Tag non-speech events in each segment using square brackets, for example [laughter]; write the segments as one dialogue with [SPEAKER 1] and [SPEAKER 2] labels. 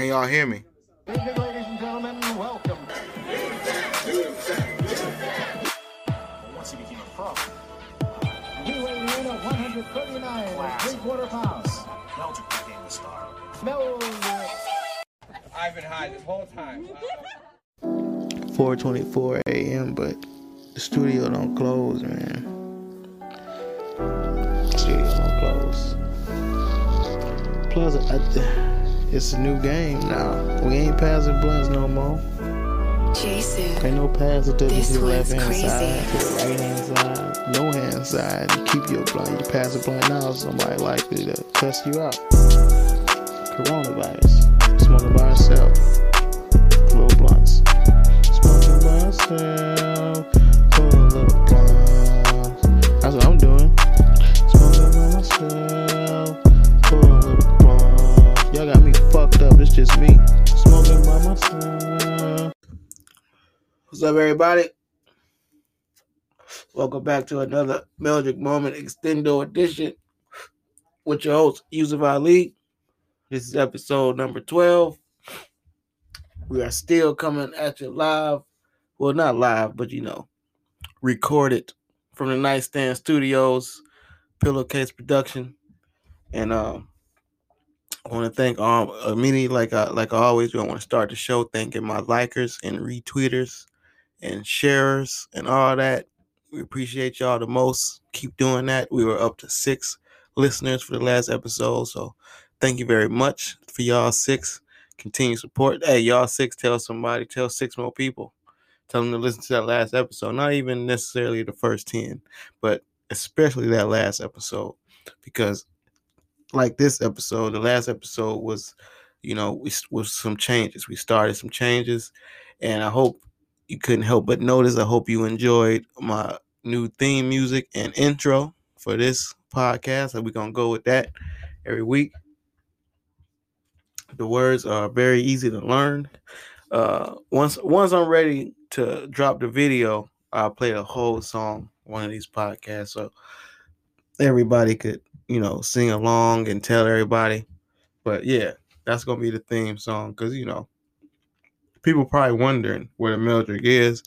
[SPEAKER 1] Can y'all hear me?
[SPEAKER 2] Ladies and gentlemen, welcome.
[SPEAKER 3] once he became a pro.
[SPEAKER 2] He weighing in at 139 and three quarter pounds.
[SPEAKER 3] Meldrick became the star.
[SPEAKER 2] Meldrick.
[SPEAKER 4] I've been high this whole time.
[SPEAKER 5] 4:24 a.m. But the studio don't close, man. Studio don't close. Plus, I, it's a new game now. We ain't passing blunts no more.
[SPEAKER 6] Jason.
[SPEAKER 5] Ain't no passing to the
[SPEAKER 6] This
[SPEAKER 5] left
[SPEAKER 6] one's
[SPEAKER 5] hand
[SPEAKER 6] crazy.
[SPEAKER 5] side, to the right hand side, no hand side. You keep your blunt. You pass a blunt now, somebody likely to test you out. Coronavirus. Smoking by yourself. Little blunts. Smoking by yourself. Pull little blunts. That's what I'm doing. Just me. Smoking by myself. What's up, everybody? Welcome back to another Meldrick Moment Extendo edition with your host, Yusuf Ali. This is episode number 12. We are still coming at you live. Well, not live, but you know, recorded from the Nightstand Studios, Pillowcase Production. And um, I want to thank um immediately, like I like I always do, I want to start the show thanking my likers and retweeters and sharers and all that. We appreciate y'all the most. Keep doing that. We were up to six listeners for the last episode. So thank you very much for y'all six. Continue support. Hey, y'all six, tell somebody, tell six more people. Tell them to listen to that last episode. Not even necessarily the first 10, but especially that last episode. Because like this episode, the last episode was, you know, we was some changes. We started some changes, and I hope you couldn't help but notice. I hope you enjoyed my new theme music and intro for this podcast. And we're gonna go with that every week. The words are very easy to learn. Uh, once once I'm ready to drop the video, I'll play the whole song one of these podcasts so everybody could you know sing along and tell everybody. But yeah, that's gonna be the theme song because you know people probably wondering where the Meldrick is,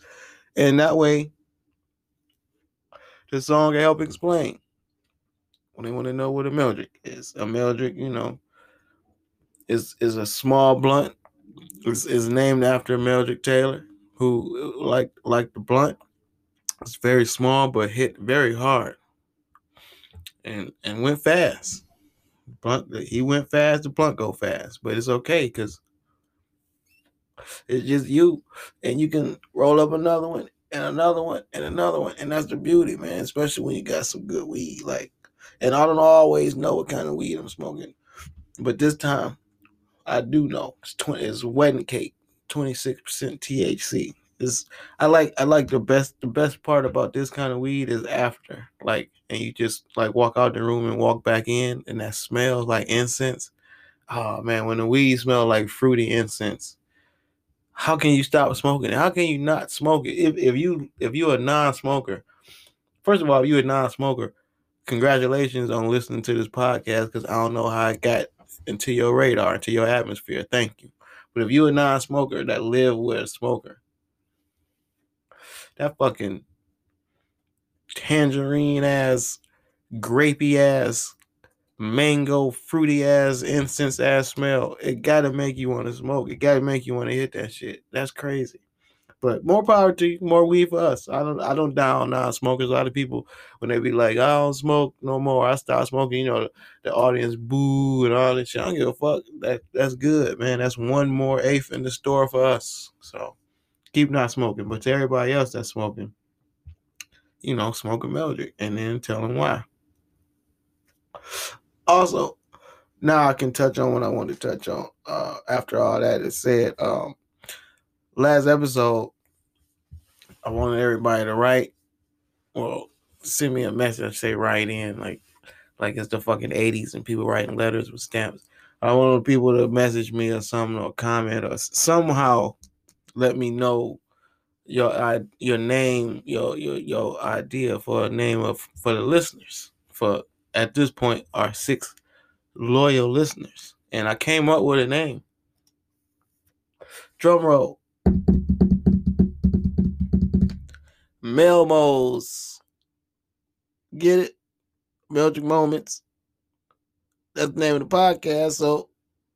[SPEAKER 5] and that way the song can help explain. When they want to know what a Meldrick is, a Meldrick, you know, is is a small blunt. Is is named after Meldrick Taylor, who like like the blunt. It's very small but hit very hard, and and went fast. Blunt, he went fast. The blunt go fast, but it's okay because it's just you, and you can roll up another one and another one and another one, and that's the beauty, man. Especially when you got some good weed, like. And I don't always know what kind of weed I'm smoking, but this time I do know. It's twenty. It's wedding cake, twenty six percent THC. Is I like I like the best the best part about this kind of weed is after like and you just like walk out the room and walk back in and that smells like incense. Oh man, when the weed smell like fruity incense, how can you stop smoking? How can you not smoke it? If if you if you're a non-smoker, first of all, if you're a non-smoker, congratulations on listening to this podcast because I don't know how it got into your radar, into your atmosphere. Thank you. But if you're a non-smoker that live with a smoker, that fucking tangerine ass, grapey ass, mango fruity ass, incense ass smell, it gotta make you want to smoke. It gotta make you want to hit that shit. That's crazy. But more power to you, more weed for us. I don't I don't down non-smokers. A lot of people when they be like, I don't smoke no more. I stop smoking, you know, the audience boo and all that shit. I don't give a fuck. That that's good, man. That's one more eighth in the store for us. So keep not smoking. But to everybody else that's smoking, you know, smoke a Meldrick and then tell them why. Also, now I can touch on what I want to touch on. Uh, after all that is said, um, last episode, I wanted everybody to write, well, send me a message, say write in, like, like it's the fucking 80s and people writing letters with stamps. I wanted people to message me or something or comment or somehow let me know your your name, your your your idea for a name of for the listeners. For at this point, our six loyal listeners, and I came up with a name. Drum roll. Melmos. Get it? Meldrick Moments. That's the name of the podcast. So,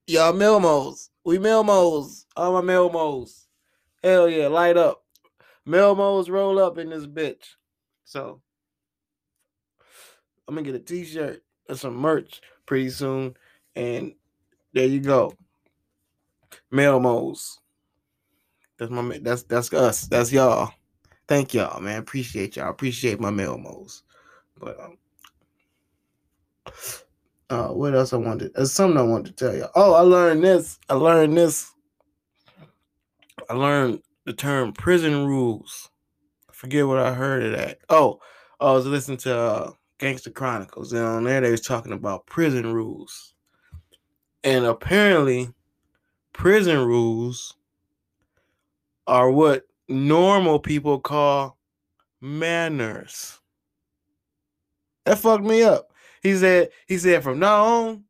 [SPEAKER 5] y'all Melmos. We Melmos. All my Melmos. Hell yeah, light up. Melmos roll up in this bitch. So, I'm gonna get a t-shirt and some merch pretty soon. And there you go. Melmos. That's my that's that's us. That's y'all. Thank y'all, man. Appreciate y'all. Appreciate my Melmos. But um uh what else I wanted? There's something I wanted to tell you. Oh, I learned this. I learned this. I learned the term prison rules. I forget what I heard of that. Oh, I was listening to uh, Gangster Chronicles, and on there they was talking about prison rules. And apparently, prison rules are what normal people call manners. That fucked me up. He said, he said, from now on,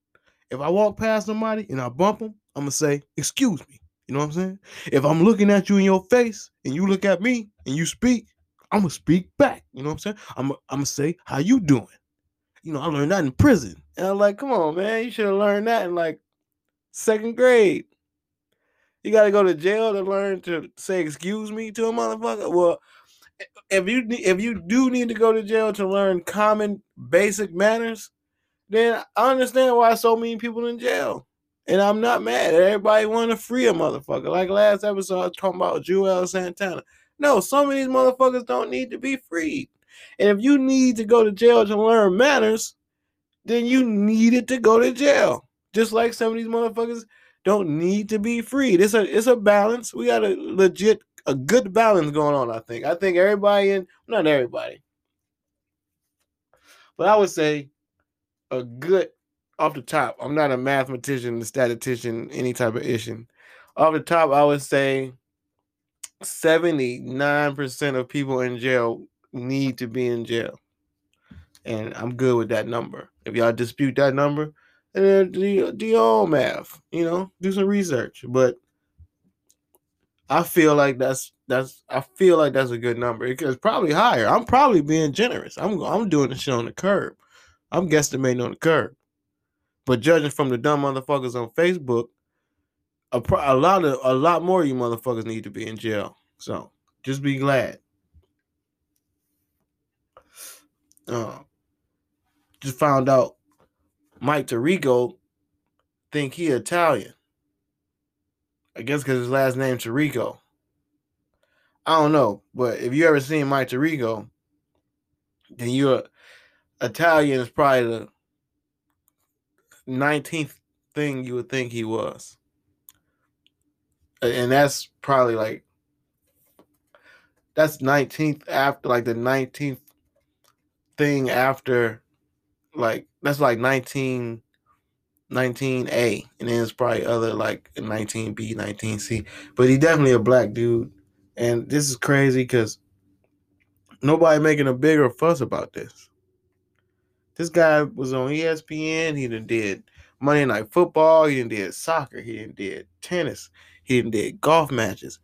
[SPEAKER 5] if I walk past somebody and I bump them, I'm gonna say, excuse me. You know what I'm saying? If I'm looking at you in your face and you look at me and you speak, I'm gonna speak back. You know what I'm saying? I'm I'm gonna say, how you doing? You know, I learned that in prison. And I'm like, come on, man, you should have learned that in like second grade. You gotta go to jail to learn to say excuse me to a motherfucker. Well, if you if you do need to go to jail to learn common basic manners, then I understand why so many people in jail. And I'm not mad. Everybody want to free a motherfucker. Like last episode, I was talking about Joel Santana. No, some of these motherfuckers don't need to be freed. And if you need to go to jail to learn manners, then you needed to go to jail. Just like some of these motherfuckers don't need to be freed. It's a it's a balance. We got a legit a good balance going on. I think. I think everybody in not everybody, but I would say a good off the top. I'm not a mathematician, a statistician, any type of issue. Off the top, I would say 79% of people in jail need to be in jail. And I'm good with that number. If y'all dispute that number, then do, do your own math, you know, do some research. But I feel like that's that's I feel like that's a good number. It's probably higher. I'm probably being generous. I'm I'm doing the shit on the curb. I'm guesstimating on the curb. But judging from the dumb motherfuckers on Facebook, a, a lot of a lot more of you motherfuckers need to be in jail. So just be glad. Uh, just found out Mike Tirico think he Italian. I guess because his last name Tirico. I don't know, but if you ever seen Mike Tirico, then you're Italian is probably the 19th thing you would think he was. And that's probably like that's 19th after like the 19th thing after like that's like 19 19A and then it's probably other like 19B 19C but he definitely a black dude and this is crazy because nobody making a bigger fuss about this this guy was on ESPN he done did Monday Night Football. He done did soccer. He done did tennis. He done did golf matches.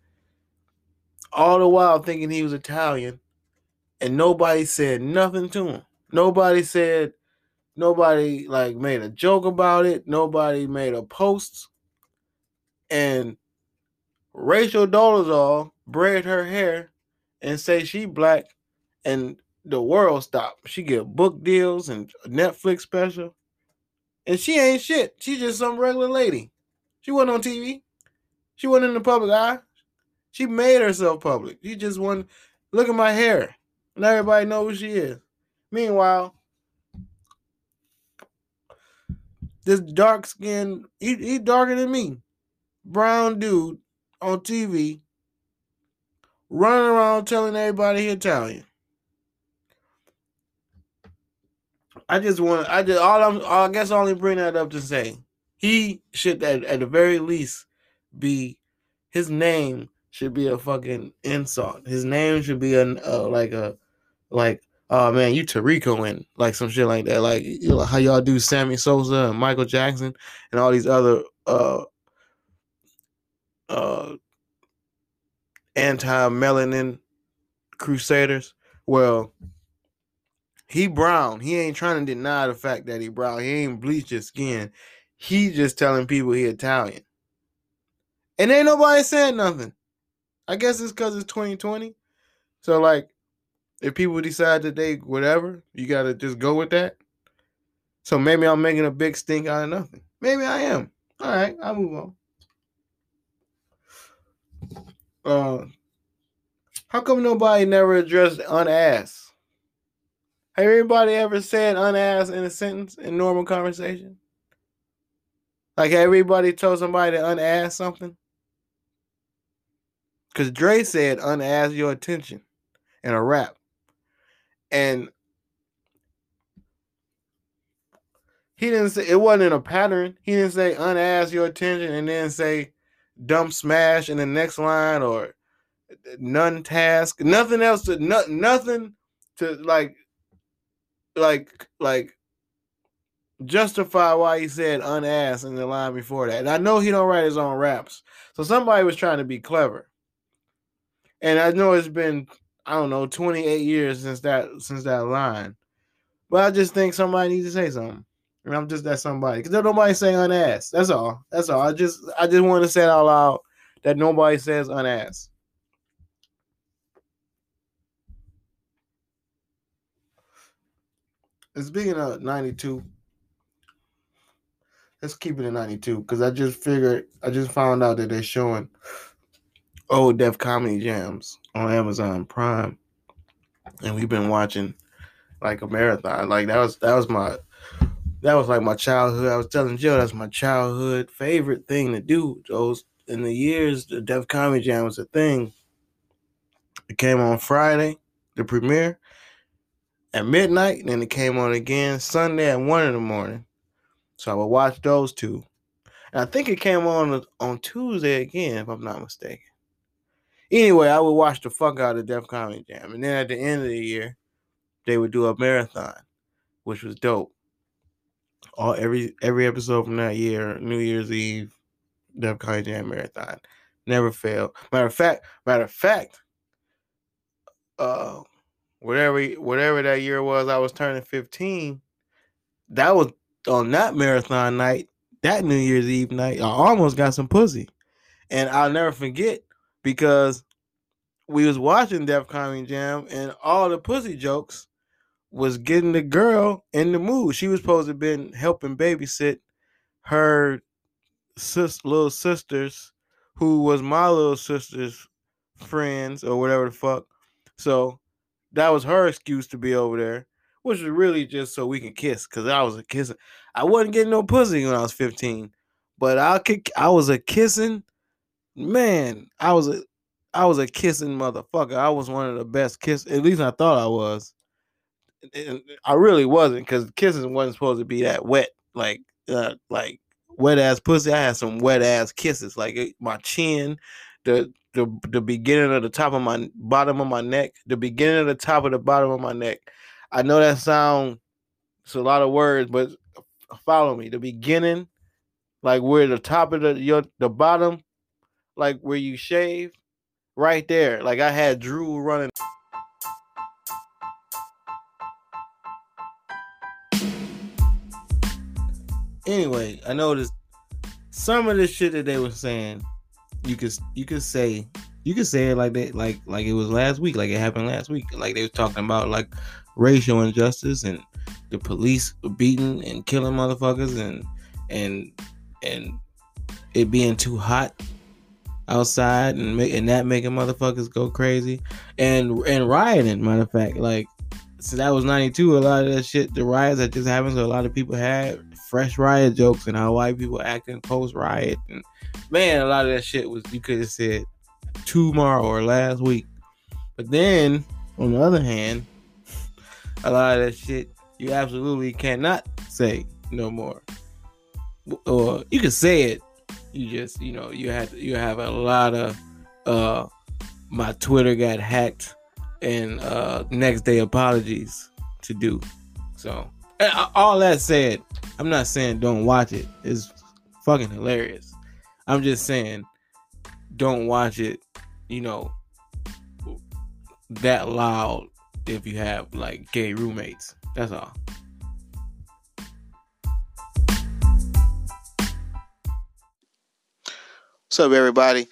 [SPEAKER 5] All the while thinking he was Italian. And nobody said nothing to him. Nobody said Nobody like made a joke about it. Nobody made a post. And Rachel Dolezal braid her hair and say she black. And the world stop. She get book deals and Netflix special. And she ain't shit. She just some regular lady. She wasn't on TV. She wasn't in the public eye. She made herself public. She just won. Look at my hair. And everybody know who she is. Meanwhile, this dark skin, he, he darker than me, brown dude on TV running around telling everybody he Italian. I just want I just all I'm I guess I only bring that up to say he should at, at the very least be his name should be a fucking insult. His name should be a uh, like a like oh man, you Tirico and like some shit like that. Like you know how y'all do Sammy Sosa and Michael Jackson and all these other uh uh anti-melanin crusaders. Well, he brown. He ain't trying to deny the fact that he brown. He ain't bleached his skin. He just telling people he Italian. And ain't nobody saying nothing. I guess it's because it's 2020. So like if people decide that they whatever, you gotta just go with that. So maybe I'm making a big stink out of nothing. Maybe I am. All right, I'll move on. Uh, how come nobody never addressed unasked? Have anybody ever said unasked in a sentence in normal conversation? Like everybody told somebody to unask something? Because Dre said unask your attention in a rap. And he didn't say it wasn't in a pattern. He didn't say unask your attention and then say dump smash in the next line or uh, none task. Nothing else to not, nothing to like like like justify why he said unasked in the line before that. And I know he don't write his own raps. So somebody was trying to be clever. And I know it's been I don't know 28 years since that since that line. But I just think somebody needs to say something. And I'm just that somebody because nobody saying unasked. That's all. That's all. I just I just want to say it out loud that nobody says unasked. And speaking of 92, let's keep it at 92 because I just figured I just found out that they're showing old Def Comedy Jams on Amazon Prime, and we've been watching like a marathon. Like that was that was my that was like my childhood. I was telling Joe that's my childhood favorite thing to do. Those in the years the Def Comedy Jam was a thing. It came on Friday, the premiere at midnight, and then it came on again Sunday at one in the morning. So I would watch those two. And I think it came on on Tuesday again, if I'm not mistaken. Anyway, I would watch the fuck out of Def Comedy Jam. And then at the end of the year, they would do a marathon, which was dope. All every every episode from that year, New Year's Eve, Def Comedy Jam marathon. Never failed. Matter of fact, matter of fact, uh whatever whatever that year was, I was turning 15. That was on that marathon night, that New Year's Eve night, I almost got some pussy. And I'll never forget because we was watching Def Comedy Jam and all the pussy jokes was getting the girl in the mood. She was supposed to have been helping babysit her sis, little sisters, who was my little sister's friends or whatever the fuck. So that was her excuse to be over there, which was really just so we can kiss. Cause I was a kissing. I wasn't getting no pussy when I was 15, but I could. I was a kissing man. I was a. I was a kissing motherfucker. I was one of the best kiss. At least I thought I was. And I really wasn't because kissing wasn't supposed to be that wet, like uh, like wet ass pussy. I had some wet ass kisses, like my chin, the the the beginning of the top of my bottom of my neck, the beginning of the top of the bottom of my neck. I know that sound it's a lot of words, but follow me. The beginning, like where the top of the your the bottom, like where you shave, right there. Like I had Drew running. Anyway, I noticed some of the shit that they were saying you could you could say you could say it like that like like it was last week like it happened last week. Like they were talking about like racial injustice and the police beating and killing motherfuckers and and and it being too hot outside and make, and that making motherfuckers go crazy and and rioting matter of fact like so that was 92 a lot of that shit the riots that just happened so a lot of people had fresh riot jokes and how white people acting post riot and man, a lot of that shit was you could have said tomorrow or last week. But then, on the other hand, a lot of that shit you absolutely cannot say no more. Or you can say it, you just you know you had you have a lot of uh my Twitter got hacked and uh next day apologies to do. So all that said, I'm not saying don't watch it. It's fucking hilarious. I'm just saying, don't watch it, you know, that loud if you have like gay roommates. That's all. What's up, everybody?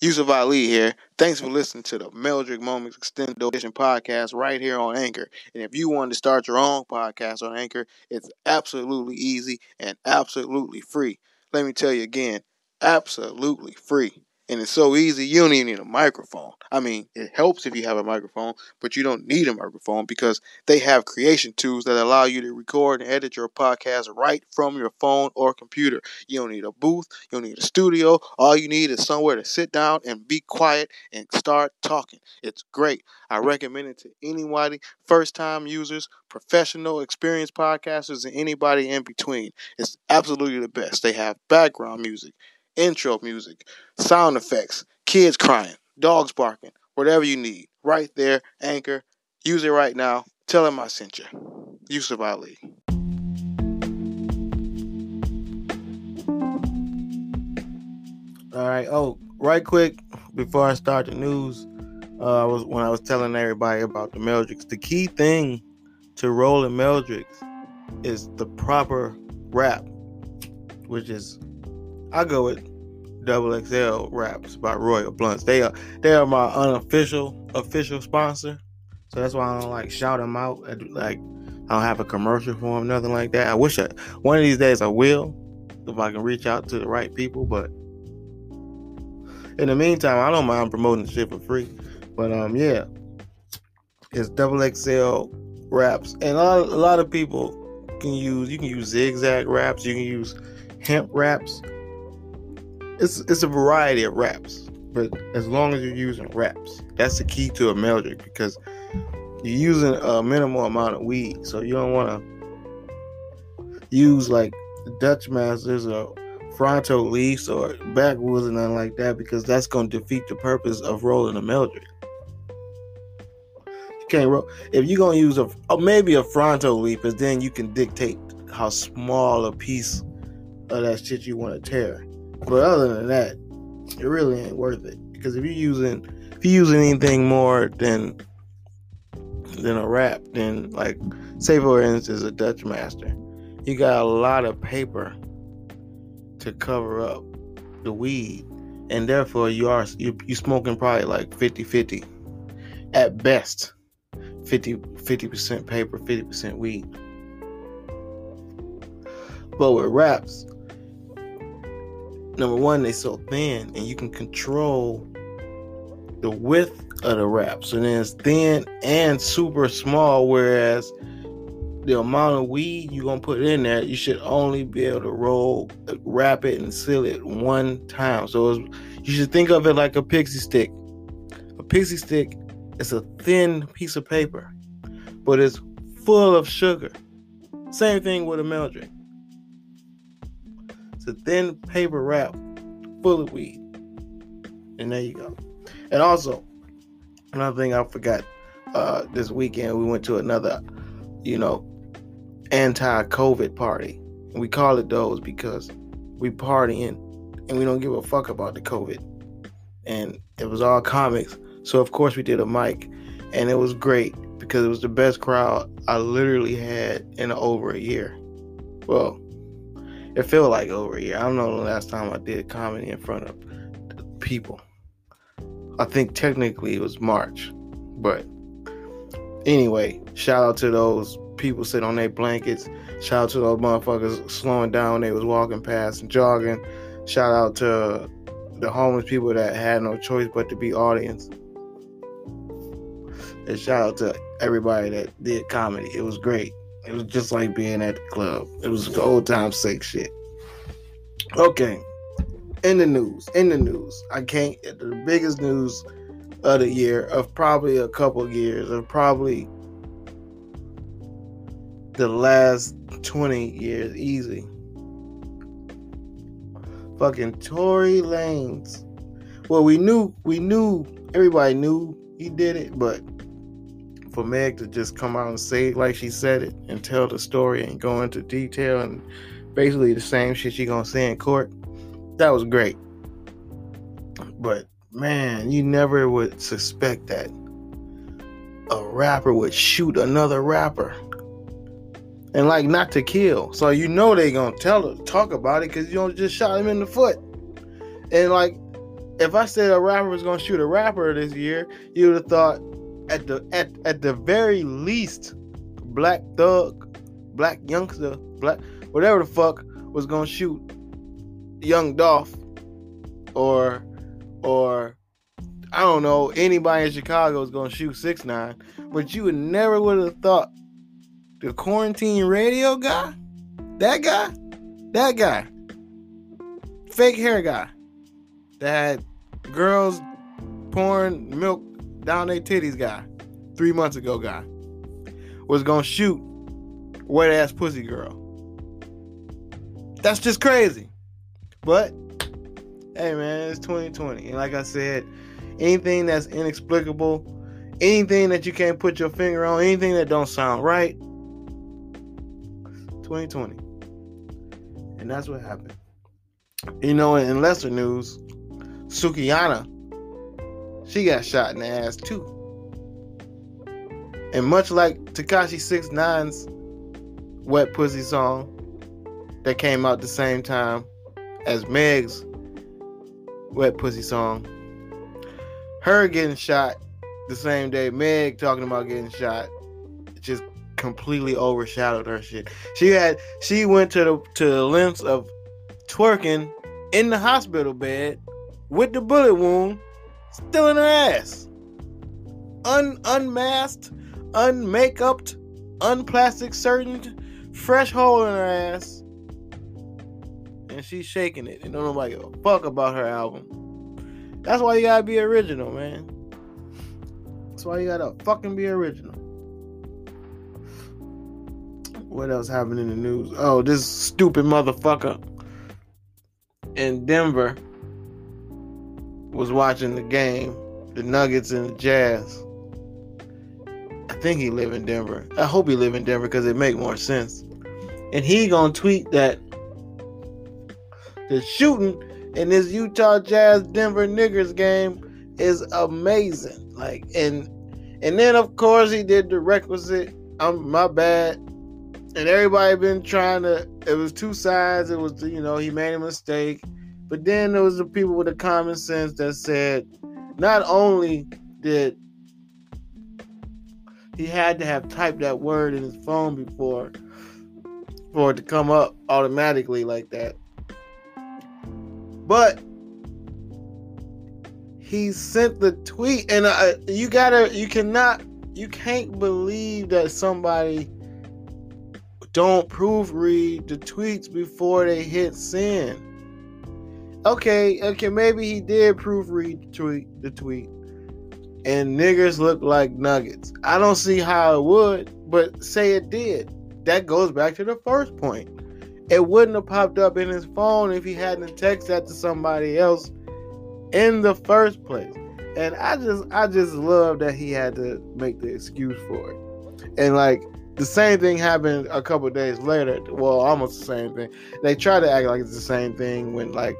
[SPEAKER 5] Yusuf Ali here. Thanks for listening to the Meldrick Moments Extended Edition podcast right here on Anchor. And if you want to start your own podcast on Anchor, it's absolutely easy and absolutely free. Let me tell you again, absolutely free. And it's so easy, you don't even need a microphone. I mean, it helps if you have a microphone, but you don't need a microphone because they have creation tools that allow you to record and edit your podcast right from your phone or computer. You don't need a booth, you don't need a studio. All you need is somewhere to sit down and be quiet and start talking. It's great. I recommend it to anybody, first time users, professional, experienced podcasters, and anybody in between. It's absolutely the best. They have background music intro music, sound effects, kids crying, dogs barking, whatever you need. Right there, Anchor. Use it right now. Tell them I sent you. Yusuf Ali. All right. Oh, right quick before I start the news, uh, I was when I was telling everybody about the Meldricks. The key thing to rolling Meldricks is the proper wrap, which is I go with Double XL Wraps by Royal Blunts. They are they are my unofficial official sponsor, so that's why I don't like shout them out. Like I don't have a commercial for them, nothing like that. I wish I one of these days I will, if I can reach out to the right people. But in the meantime, I don't mind promoting shit for free. But um, yeah, it's Double XL wraps, and a lot, a lot of people can use. You can use zigzag wraps. You can use hemp wraps it's it's a variety of wraps, but as long as you're using wraps, that's the key to a Meldrick because you're using a minimal amount of weed, so you don't want to use like Dutch Masters or Fronto leaves or backwoods and nothing like that because that's going to defeat the purpose of rolling a Meldrick. You can't roll if you're going to use a maybe a Fronto leaf, because then you can dictate how small a piece of that shit you want to tear. But other than that, it really ain't worth it. Because if you're using if you're using anything more than than a wrap, then like say for instance a Dutch master, you got a lot of paper to cover up the weed. And therefore you are you you smoking probably like 50-50 at best. 50 50% paper, 50% weed. But with wraps, number one, they so thin, and you can control the width of the wrap. So then it's thin and super small, whereas the amount of weed you're gonna put in there, you should only be able to roll, wrap it, and seal it one time. So you should think of it like a pixie stick. A pixie stick is a thin piece of paper, but it's full of sugar. Same thing with a Meldrick. A thin paper wrap full of weed. And there you go. And also, another thing I forgot uh, this weekend, we went to another, you know, anti COVID party. And we call it those because we partying and we don't give a fuck about the COVID. And it was all comics. So, of course, we did a mic. And it was great because it was the best crowd I literally had in over a year. Well, it felt like over a year. I don't know the last time I did comedy in front of people. I think technically it was March, but anyway, shout out to those people sitting on their blankets. Shout out to those motherfuckers slowing down. When they was walking past and jogging. Shout out to the homeless people that had no choice but to be audience. And shout out to everybody that did comedy. It was great. It was just like being at the club. It was old time sex shit. Okay. In the news. In the news. I can't the biggest news of the year of probably a couple years of probably the last 20 years easy. Fucking Tory Lanez. Well, we knew we knew everybody knew he did it, but for Meg to just come out and say it like she said it and tell the story and go into detail and basically the same shit she gonna say in court, that was great. But man, you never would suspect that a rapper would shoot another rapper. And like not to kill. So you know they gonna tell talk about it because you don't just shot him in the foot. And like if I said a rapper was gonna shoot a rapper this year, you would have thought at the at, at the very least, Black Thug, Black Youngster, Black whatever the fuck was gonna shoot Young Dolph or or I don't know, anybody in Chicago is gonna shoot six nine, but you would never would have thought the quarantine radio guy, that guy, that guy, fake hair guy, that girls pouring milk down their titties guy, three months ago guy, was gonna shoot wet ass pussy girl. That's just crazy. But hey man, it's 2020. And like I said, anything that's inexplicable, anything that you can't put your finger on, anything that don't sound right, 2020. And that's what happened. You know, in lesser news, Sukihana, she got shot in the ass too. And much like Tekashi 69's Wet Pussy song that came out the same time as Meg's Wet Pussy song, her getting shot the same day Meg talking about getting shot just completely overshadowed her shit. She had she went to the to the lengths of twerking in the hospital bed with the bullet wound still in her ass. Un unmasked, unmakeuped, unplastic certain, fresh hole in her ass. And she's shaking it. And don't nobody give a fuck about her album. That's why you gotta be original, man. That's why you gotta fucking be original. What else happened in the news? Oh, this stupid motherfucker in Denver was watching the game, the Nuggets and the Jazz. I think he live in Denver. I hope he live in Denver because it make more sense. And he gonna tweet that the shooting in this Utah Jazz Denver Niggers game is amazing. Like and and then of course he did the requisite. I'm my bad. And everybody been trying to. It was two sides. It was you know he made a mistake, but then there was the people with the common sense that said, not only did he had to have typed that word in his phone before for it to come up automatically like that, but he sent the tweet, and uh, you gotta, you cannot, you can't believe that somebody don't proofread the tweets before they hit send. Okay, okay, maybe he did proofread tweet, the tweet, and niggers look like nuggets. I don't see how it would, but say it did. That goes back to the first point. It wouldn't have popped up in his phone if he hadn't texted that to somebody else in the first place. And I just I just love that he had to make the excuse for it. And like the same thing happened a couple days later. Well, almost the same thing. They try to act like it's the same thing when like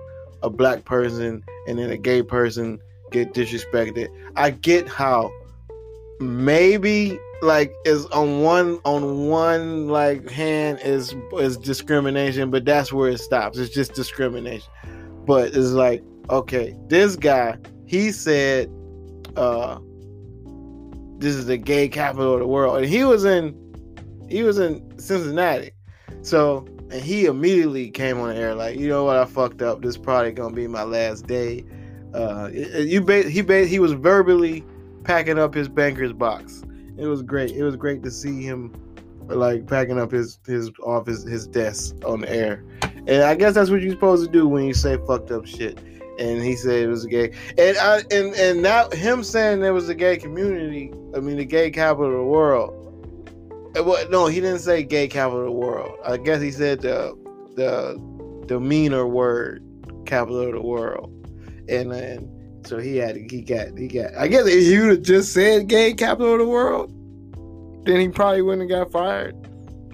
[SPEAKER 5] a black person and then a gay person get disrespected. I get how maybe like is on one on one like hand is is discrimination, but that's where it stops. It's just discrimination. But it's like okay, this guy, he said, uh, this is the gay capital of the world. And he was in he was in Cincinnati. So and he immediately came on the air like, you know what, I fucked up. This probably gonna be my last day. Uh, you ba- he ba- he was verbally packing up his banker's box. It was great. It was great to see him like packing up his his office his desk on the air. And I guess that's what you're supposed to do when you say fucked up shit and he said it was a gay and I, and and now him saying there was a gay community i mean the gay capital of the world Eh, well, no he didn't say gay capital of the world i guess he said the the the meaner word capital of the world and then so he had he got he got i guess if he would have just said gay capital of the world then he probably wouldn't have got fired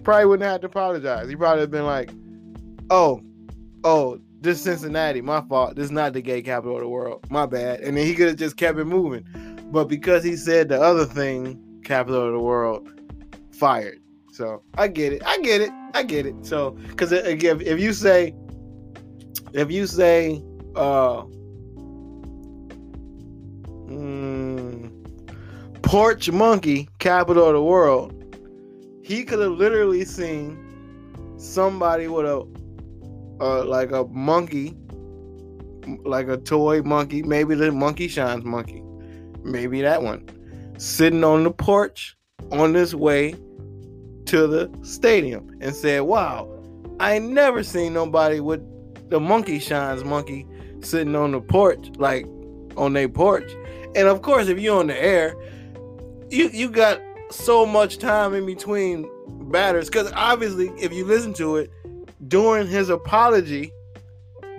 [SPEAKER 5] probably wouldn't have had to apologize he probably have been like oh oh this Cincinnati, my fault. This is not the gay capital of the world. My bad. And then he could have just kept it moving. But because he said the other thing, capital of the world fired. So I get it. I get it. I get it. So because again, if you say, if you say, uh, mm, porch monkey, capital of the world, he could have literally seen somebody with a, uh, like a monkey, like a toy monkey, maybe the monkey shines monkey, maybe that one, sitting on the porch on this way to the stadium and said, Wow, I ain't never seen nobody with the monkey shines monkey sitting on the porch, like on their porch. And of course, if you're on the air, you you got so much time in between batters. Because obviously, if you listen to it, during his apology,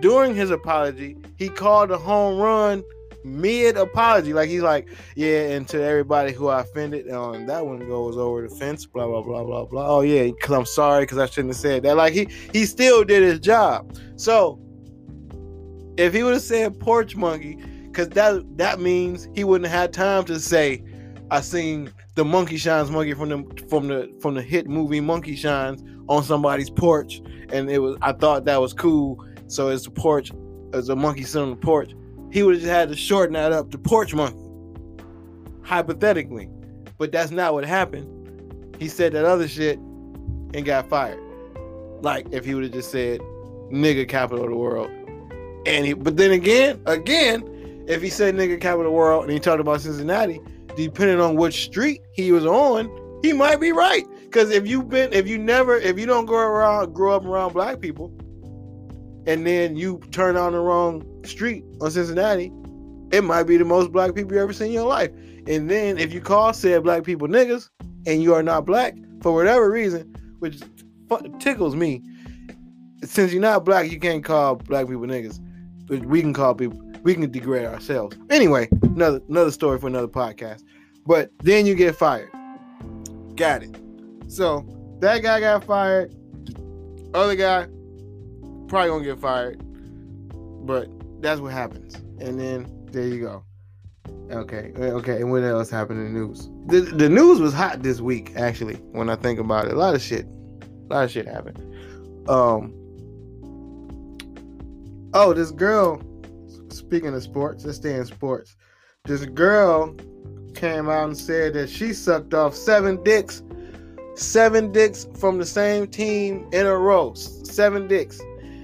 [SPEAKER 5] during his apology, he called a home run mid apology. Like he's like, yeah, and to everybody who I offended, um, that one goes over the fence, blah blah blah blah blah. Oh yeah, because I'm sorry because I shouldn't have said that. Like he he still did his job. So if he would have said porch monkey, because that that means he wouldn't have had time to say, I seen the monkey shines monkey from the from the from the hit movie Monkey Shines on somebody's porch, and it was I thought that was cool. So it's a porch, it's a monkey sitting on the porch he would have just had to shorten that up to porch monkey. Hypothetically. But that's not what happened. He said that other shit and got fired. Like if he would have just said nigga capital of the world. And he but then again, again, if he said nigga capital of the world and he talked about Cincinnati, depending on which street he was on, he might be right. Because if you've been, if you never, if you don't go around, grow up around black people, and then you turn on the wrong street on Cincinnati, it might be the most black people you ever seen in your life. And then if you call said black people niggas and you are not black for whatever reason, which tickles me, since you're not black, you can't call black people niggas, but we can call people, we can degrade ourselves. Anyway, another another story for another podcast. But then you get fired. Got it. So that guy got fired. Other guy probably gonna get fired. But that's what happens. And then there you go. Okay, okay. And what else happened in the news? The, the news was hot this week, actually. When I think about it, a lot of shit, a lot of shit happened. Um. Oh, this girl. Speaking of sports, let's stay in sports. This girl came out and said that she sucked off seven dicks, seven dicks from the same team in a row. Seven dicks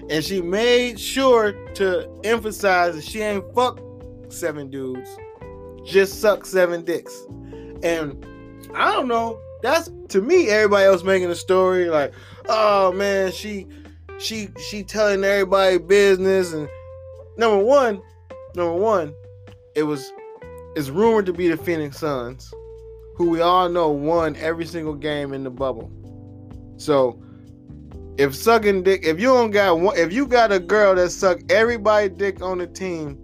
[SPEAKER 5] and she made sure to emphasize that she ain't fuck seven dudes, just suck seven dicks. And I don't know. That's to me. Everybody else making a story like, oh man, she, she, she telling everybody business. And number one, number one, it was, it's rumored to be the Phoenix Suns, who we all know won every single game in the bubble. So if sucking dick, if you don't got one, if you got a girl that suck everybody dick on the team,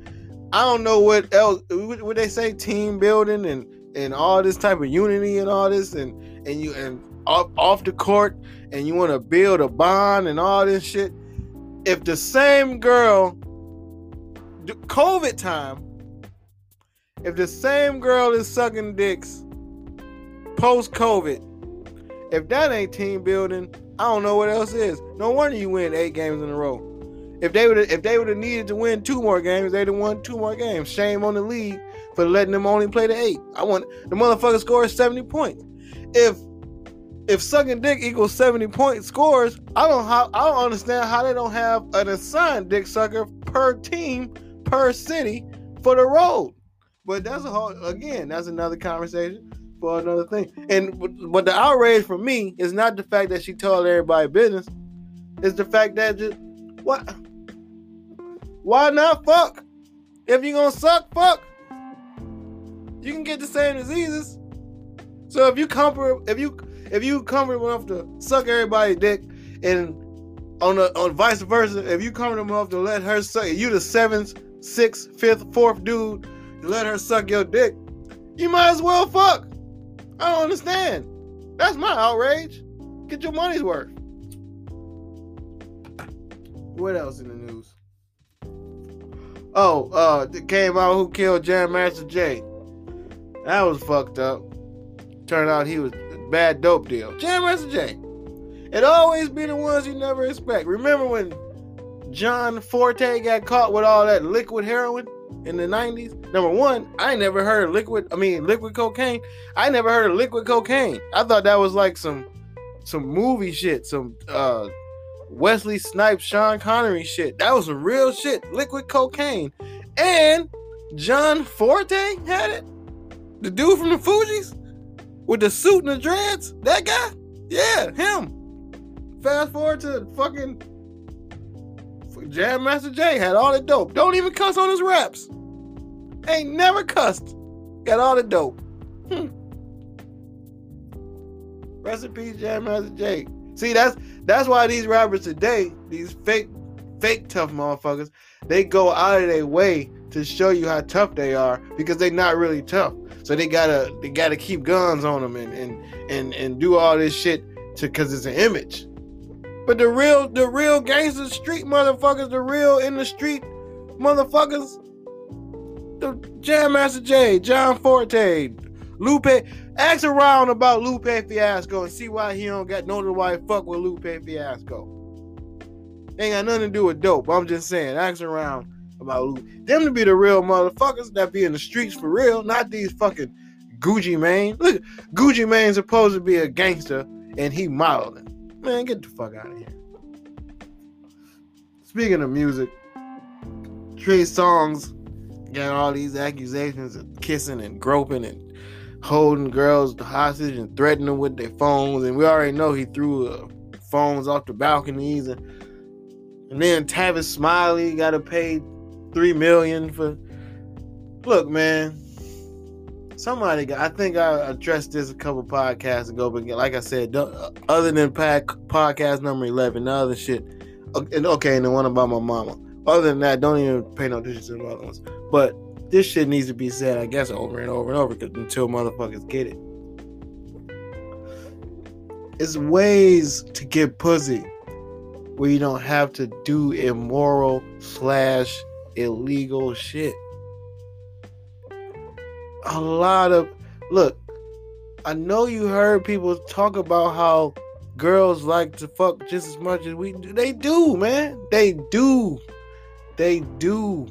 [SPEAKER 5] I don't know what else would they say team building and and all this type of unity and all this and and you and off, off the court and you want to build a bond and all this shit. If the same girl, COVID time, if the same girl is sucking dicks post COVID, if that ain't team building, I don't know what else is. No wonder you win eight games in a row. If they would if they would have needed to win two more games, they'd have won two more games. Shame on the league for letting them only play the eight. I want the motherfucker scores 70 points. If if sucking dick equals 70 point scores, I don't how I don't understand how they don't have an assigned dick sucker per team per city for the road. But that's a whole again, that's another conversation for another thing. And but the outrage for me is not the fact that she told everybody business. It's the fact that just what why not fuck? If you gonna suck, fuck. You can get the same diseases. So if you comfort if you if you comfortable enough to suck everybody's dick and on the on vice versa, if you comfortable enough to let her suck you the seventh, sixth, fifth, fourth dude, let her suck your dick, you might as well fuck. I don't understand. That's my outrage. Get your money's worth. What else in the news? Oh, uh, it came out who killed Jam Master Jay. That was fucked up. Turned out he was a bad dope deal. Jam Master Jay. It always be the ones you never expect. Remember when John Forte got caught with all that liquid heroin in the 90s? Number one, I never heard liquid, I mean liquid cocaine. I never heard of liquid cocaine. I thought that was like some some movie shit, some uh Wesley Snipes, Sean Connery shit. That was some real shit. Liquid cocaine. And John Forte had it. The dude from the Fugees with the suit and the dreads. That guy? Yeah, him. Fast forward to fucking Jam Master Jay had all the dope. Don't even cuss on his raps. Ain't never cussed. Got all the dope. Hmm. Peace, Jam Master Jay. See, that's that's why these rappers today, these fake, fake tough motherfuckers, they go out of their way to show you how tough they are because they're not really tough. So they gotta they gotta keep guns on them and and and, and do all this shit to because it's an image. But the real the real gangster street motherfuckers, the real in the street motherfuckers, the Jam Master Jay, John Forte, Lupe. Ask around about Lupe Fiasco and see why he don't got no why fuck with Lupe Fiasco. Ain't got nothing to do with dope. I'm just saying. Ask around about Lupe. Them to be the real motherfuckers that be in the streets for real, not these fucking Gucci Mane. Look, Gucci Mane's supposed to be a gangster and he modeling. Man, get the fuck out of here. Speaking of music, Trey Songz got all these accusations of kissing and groping and holding girls hostage and threatening them with their phones. And we already know he threw uh, phones off the balconies. And, and then Tavis Smiley got to pay three million for. Look, man. Somebody, got, I think I addressed this a couple podcasts ago, but like I said, other than pack podcast number eleven, the other shit, okay, and the one about my mama. Other than that, don't even pay no attention to the other ones. But this shit needs to be said, I guess, over and over and over until motherfuckers get it. It's ways to get pussy where you don't have to do immoral slash illegal shit. A lot of look, I know you heard people talk about how girls like to fuck just as much as we do. They do, man. They do. They do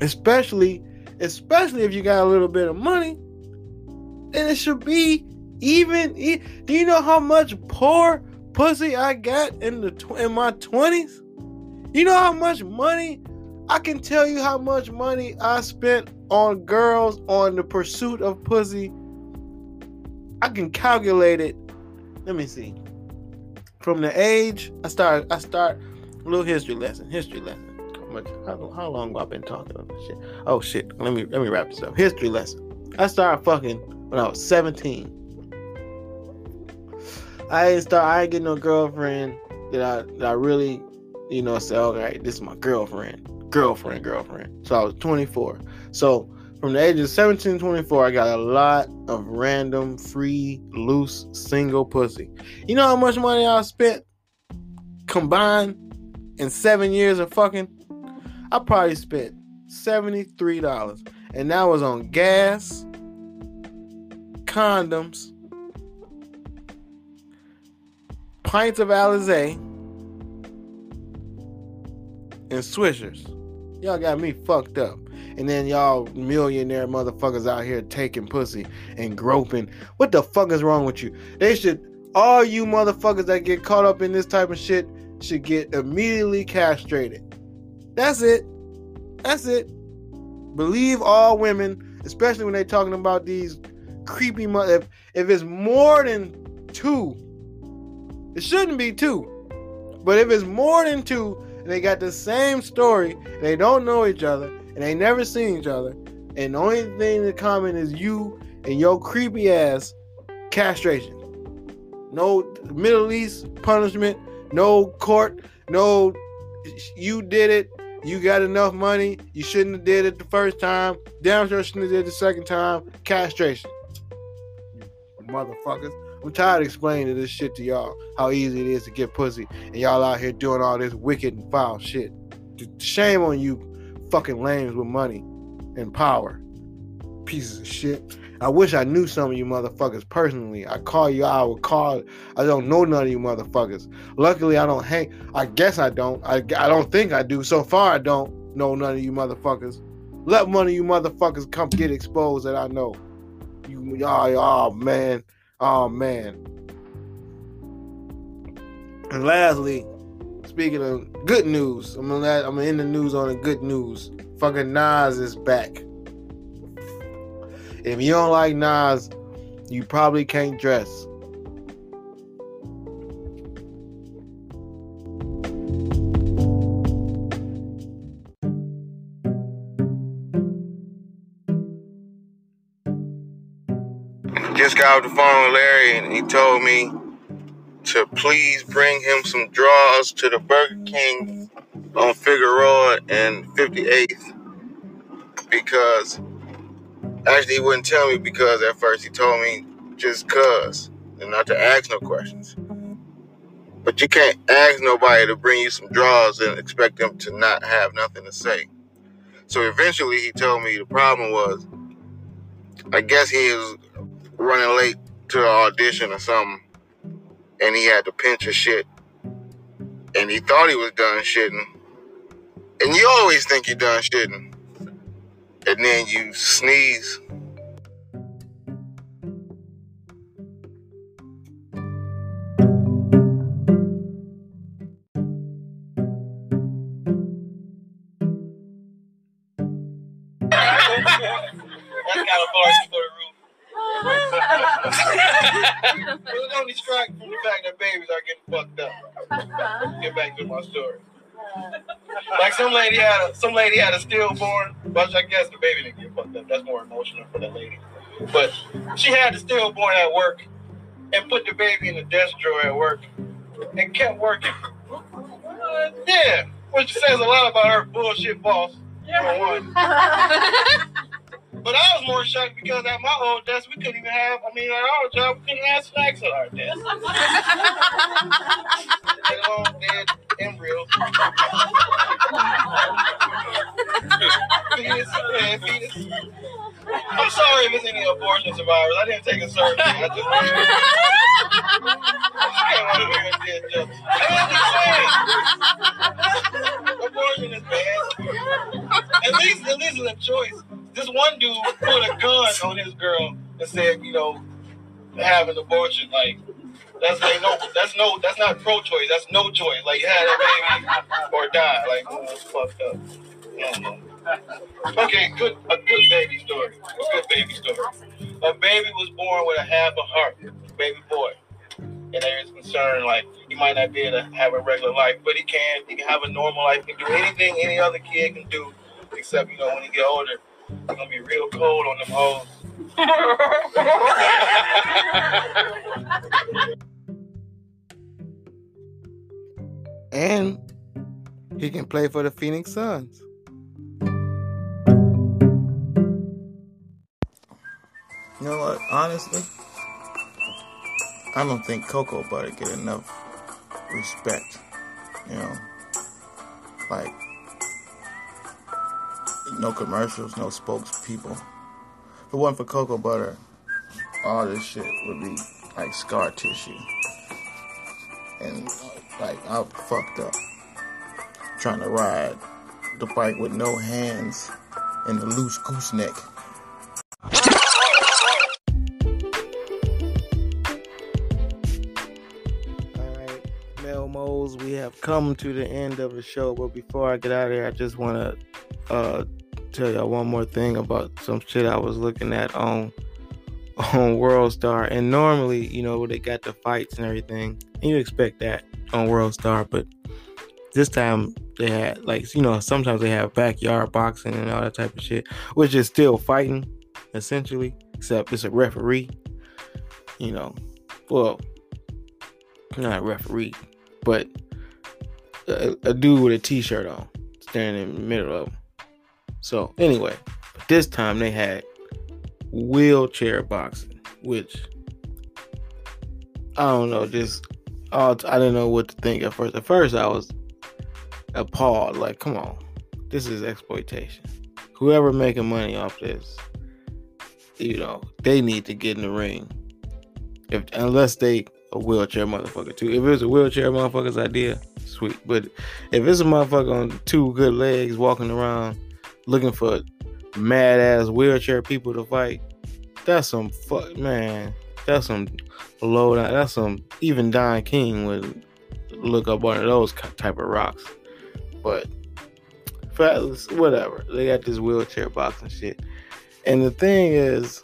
[SPEAKER 5] especially especially if you got a little bit of money And it should be even do you know how much poor pussy i got in the in my 20s you know how much money i can tell you how much money i spent on girls on the pursuit of pussy i can calculate it let me see from the age i start i start a little history lesson history lesson much how, how long have I been talking about this shit? Oh shit. Let me let me wrap this up. History lesson. I started fucking when I was 17. I didn't start I didn't get no girlfriend that I that I really, you know, say, okay, this is my girlfriend. Girlfriend, girlfriend. So I was 24. So from the age of 17 to 24, I got a lot of random, free, loose, single pussy. You know how much money I spent combined in seven years of fucking? I probably spent $73. And that was on gas, condoms, pints of Alizé, and Swishers. Y'all got me fucked up. And then y'all millionaire motherfuckers out here taking pussy and groping. What the fuck is wrong with you? They should, all you motherfuckers that get caught up in this type of shit should get immediately castrated. That's it. That's it. Believe all women, especially when they're talking about these creepy mother. If, if it's more than two, it shouldn't be two. But if it's more than two, they got the same story, they don't know each other, and they never seen each other, and the only thing in common is you and your creepy ass castration. No Middle East punishment, no court, no you did it, you got enough money. You shouldn't have did it the first time. Damn sure shouldn't have did it the second time. Castration. Motherfuckers. I'm tired of explaining this shit to y'all. How easy it is to get pussy. And y'all out here doing all this wicked and foul shit. Shame on you fucking lames with money and power. Pieces of shit. I wish I knew some of you motherfuckers personally. I call you, I would call. I don't know none of you motherfuckers. Luckily, I don't hang. I guess I don't. I, I don't think I do. So far, I don't know none of you motherfuckers. Let one of you motherfuckers come get exposed that I know. You, y'all, oh, oh man, oh man. And lastly, speaking of good news, I'm gonna I'm in the news on a good news. Fucking Nas is back. If you don't like Nas, you probably can't dress. Just got off the phone with Larry and he told me to please bring him some draws to the Burger King on Figueroa and 58th because actually he wouldn't tell me because at first he told me just cuz and not to ask no questions. But you can't ask nobody to bring you some draws and expect them to not have nothing to say. So eventually he told me the problem was I guess he was running late to an audition or something and he had to pinch a shit. And he thought he was done shitting. And you always think you're done shitting. And then you sneeze.
[SPEAKER 4] Up. Get back to my story. Like some lady had a, some lady had a stillborn, but I guess the baby didn't get fucked up. That's more emotional for the lady. But she had the stillborn at work and put the baby in the desk drawer at work and kept working. Yeah, which says a lot about her bullshit boss. For one. But I was more shocked because at my old desk, we couldn't even have, I mean, at our job, we couldn't have snacks at our desk. [laughs] Alone dead embryos. fetus, yeah, fetus. I'm sorry if it's any abortion survivors. I didn't take a survey. I just I didn't want to hear a dead joke. I'm. Abortion is bad. At least, at least it's a choice this one dude put a gun on his girl and said, you know, have an abortion. Like that's like no, that's no, that's not pro-choice. That's no choice. Like have that baby or die. Like oh, that's fucked up. Okay, good, a good baby story. A good baby story. A baby was born with a half a heart, baby boy. And there is concern, like he might not be able to have a regular life, but he can. He can have a normal life. He can do anything any other kid can do, except you know when he get older, it's gonna be real cold on them hoes. [laughs]
[SPEAKER 5] and he can play for the Phoenix Suns. You know what? Honestly, I don't think cocoa butter get enough respect. You know, like no commercials, no spokespeople. If it wasn't for cocoa butter, all this shit would be like scar tissue. And like I fucked up trying to ride the bike with no hands and a loose gooseneck. We have come to the end of the show, but before I get out of here, I just want to uh, tell y'all one more thing about some shit I was looking at on [laughs] on World Star. And normally, you know, they got the fights and everything, and you expect that on World Star, but this time they had like you know sometimes they have backyard boxing and all that type of shit, which is still fighting essentially, except it's a referee. You know, well, not a referee, but a, a dude with a t-shirt on standing in the middle of them. So anyway, this time they had wheelchair boxing, which I don't know, just I didn't know what to think at first. At first, I was appalled. Like, come on, this is exploitation. Whoever making money off this, you know, they need to get in the ring. If unless they a wheelchair motherfucker too. If it was a wheelchair motherfucker's idea, sweet. But if it's a motherfucker on two good legs walking around looking for mad ass wheelchair people to fight, that's some fuck man. That's some low down. That's some even Don King would look up one of those type of rocks. But whatever. They got this wheelchair boxing shit. And the thing is,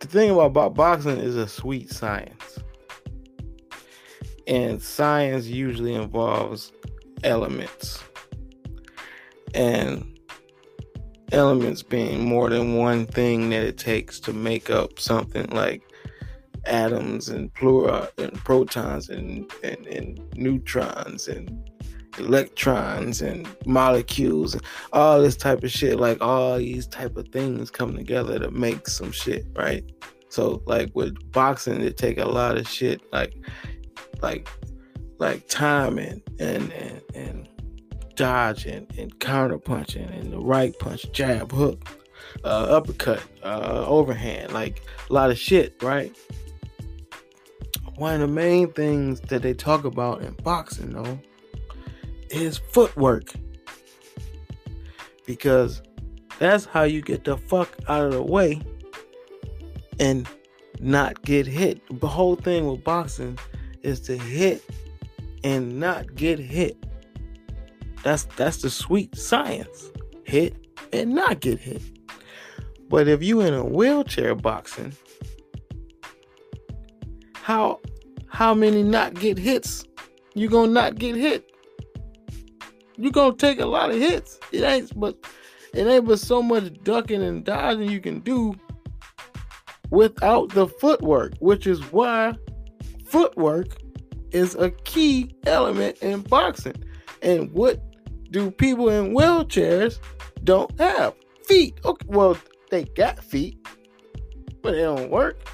[SPEAKER 5] the thing about boxing is a sweet science. And science usually involves elements. And elements being more than one thing that it takes to make up something like atoms and plura and protons and, and, and neutrons and electrons and molecules and all this type of shit like all these type of things come together to make some shit right so like with boxing it take a lot of shit like like like timing and and, and dodging and counter punching and the right punch jab hook uh, uppercut uh, overhand like a lot of shit right one of the main things that they talk about in boxing though is footwork. Because that's how you get the fuck out of the way and not get hit. The whole thing with boxing is to hit and not get hit. That's that's the sweet science. Hit and not get hit. But if you in a wheelchair boxing, how how many not get hits? You gonna not get hit? you're gonna take a lot of hits. It ain't but it ain't but so much ducking and dodging you can do without the footwork, which is why footwork is a key element in boxing. And what do people in wheelchairs don't have? Feet. Okay, well, they got feet, but they don't work.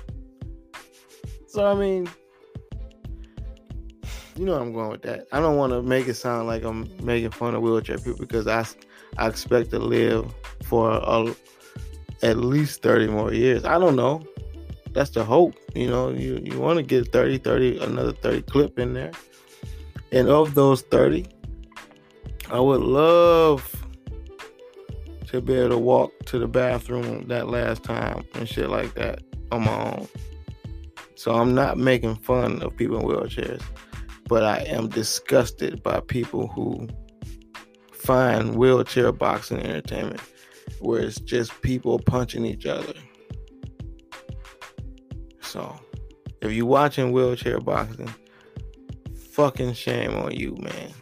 [SPEAKER 5] So I mean, you know I'm going with that. I don't want to make it sound like I'm making fun of wheelchair people because I, I expect to live for a, at least 30 more years. I don't know. That's the hope. You know, you, you want to get 30, 30, another 30 clip in there. And of those 30, I would love to be able to walk to the bathroom that last time and shit like that on my own. So I'm not making fun of people in wheelchairs but I am disgusted by people who find wheelchair boxing entertainment where it's just people punching each other. So, if you're watching wheelchair boxing, fucking shame on you, man.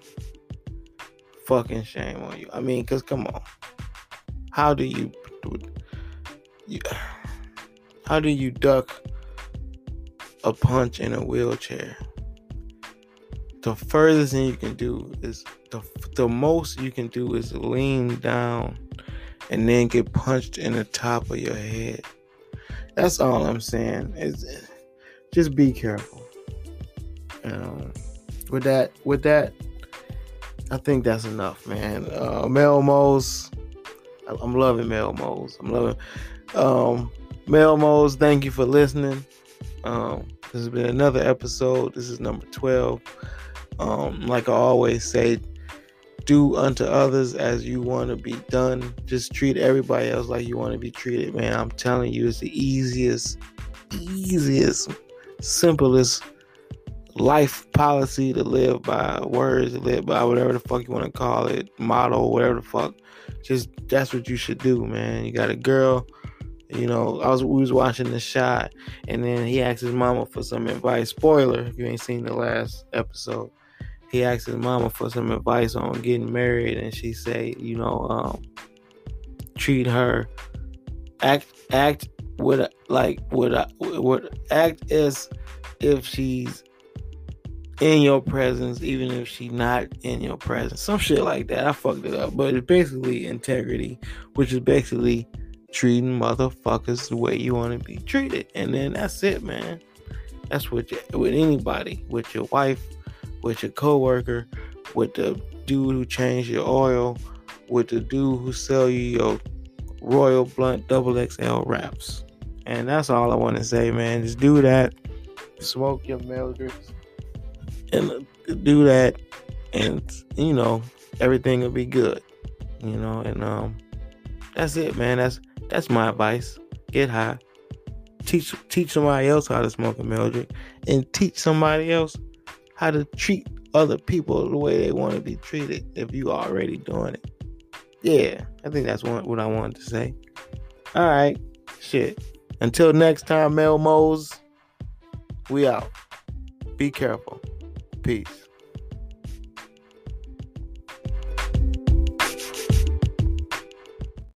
[SPEAKER 5] Fucking shame on you. I mean, cause come on, how do you, you how do you duck a punch in a wheelchair? the furthest thing you can do is the the most you can do is lean down and then get punched in the top of your head. That's all I'm saying. Is just be careful. Um, with that, with that, I think that's enough, man. Uh, Mel Mose, I'm loving Mel Mose. I'm loving um, Mel Mose. Thank you for listening. Um, this has been another episode. This is number 12. Um, like I always say, do unto others as you want to be done. Just treat everybody else like you want to be treated, man. I'm telling you, it's the easiest, easiest, simplest life policy to live by, words to live by, whatever the fuck you want to call it, motto, whatever the fuck. Just that's what you should do, man. You got a girl, you know. I was we was watching the shot, and then he asked his mama for some advice. Spoiler you ain't seen the last episode he asked his mama for some advice on getting married, and she said, you know, um, treat her, act, act with like with with act as if she's in your presence, even if she's not in your presence. Some shit like that. I fucked it up, but it's basically integrity, which is basically treating motherfuckers the way you want to be treated, and then that's it, man. That's with with anybody, with your wife, with your coworker, with the dude who changed your oil, with the dude who sell you your Royal Blunt Double XL wraps. And that's all I want to say, man. Just do that. Smoke your Mildreds. And uh, do that. And, you know, everything will be good. You know, and um that's it, man. That's that's my advice. Get high. Teach teach somebody else how to smoke a Mildred. And teach somebody else how to treat other people the way they want to be treated if you already doing it. Yeah, I think that's what, what I wanted to say. All right, shit. Until next time, Mel Mose, we out. Be careful. Peace.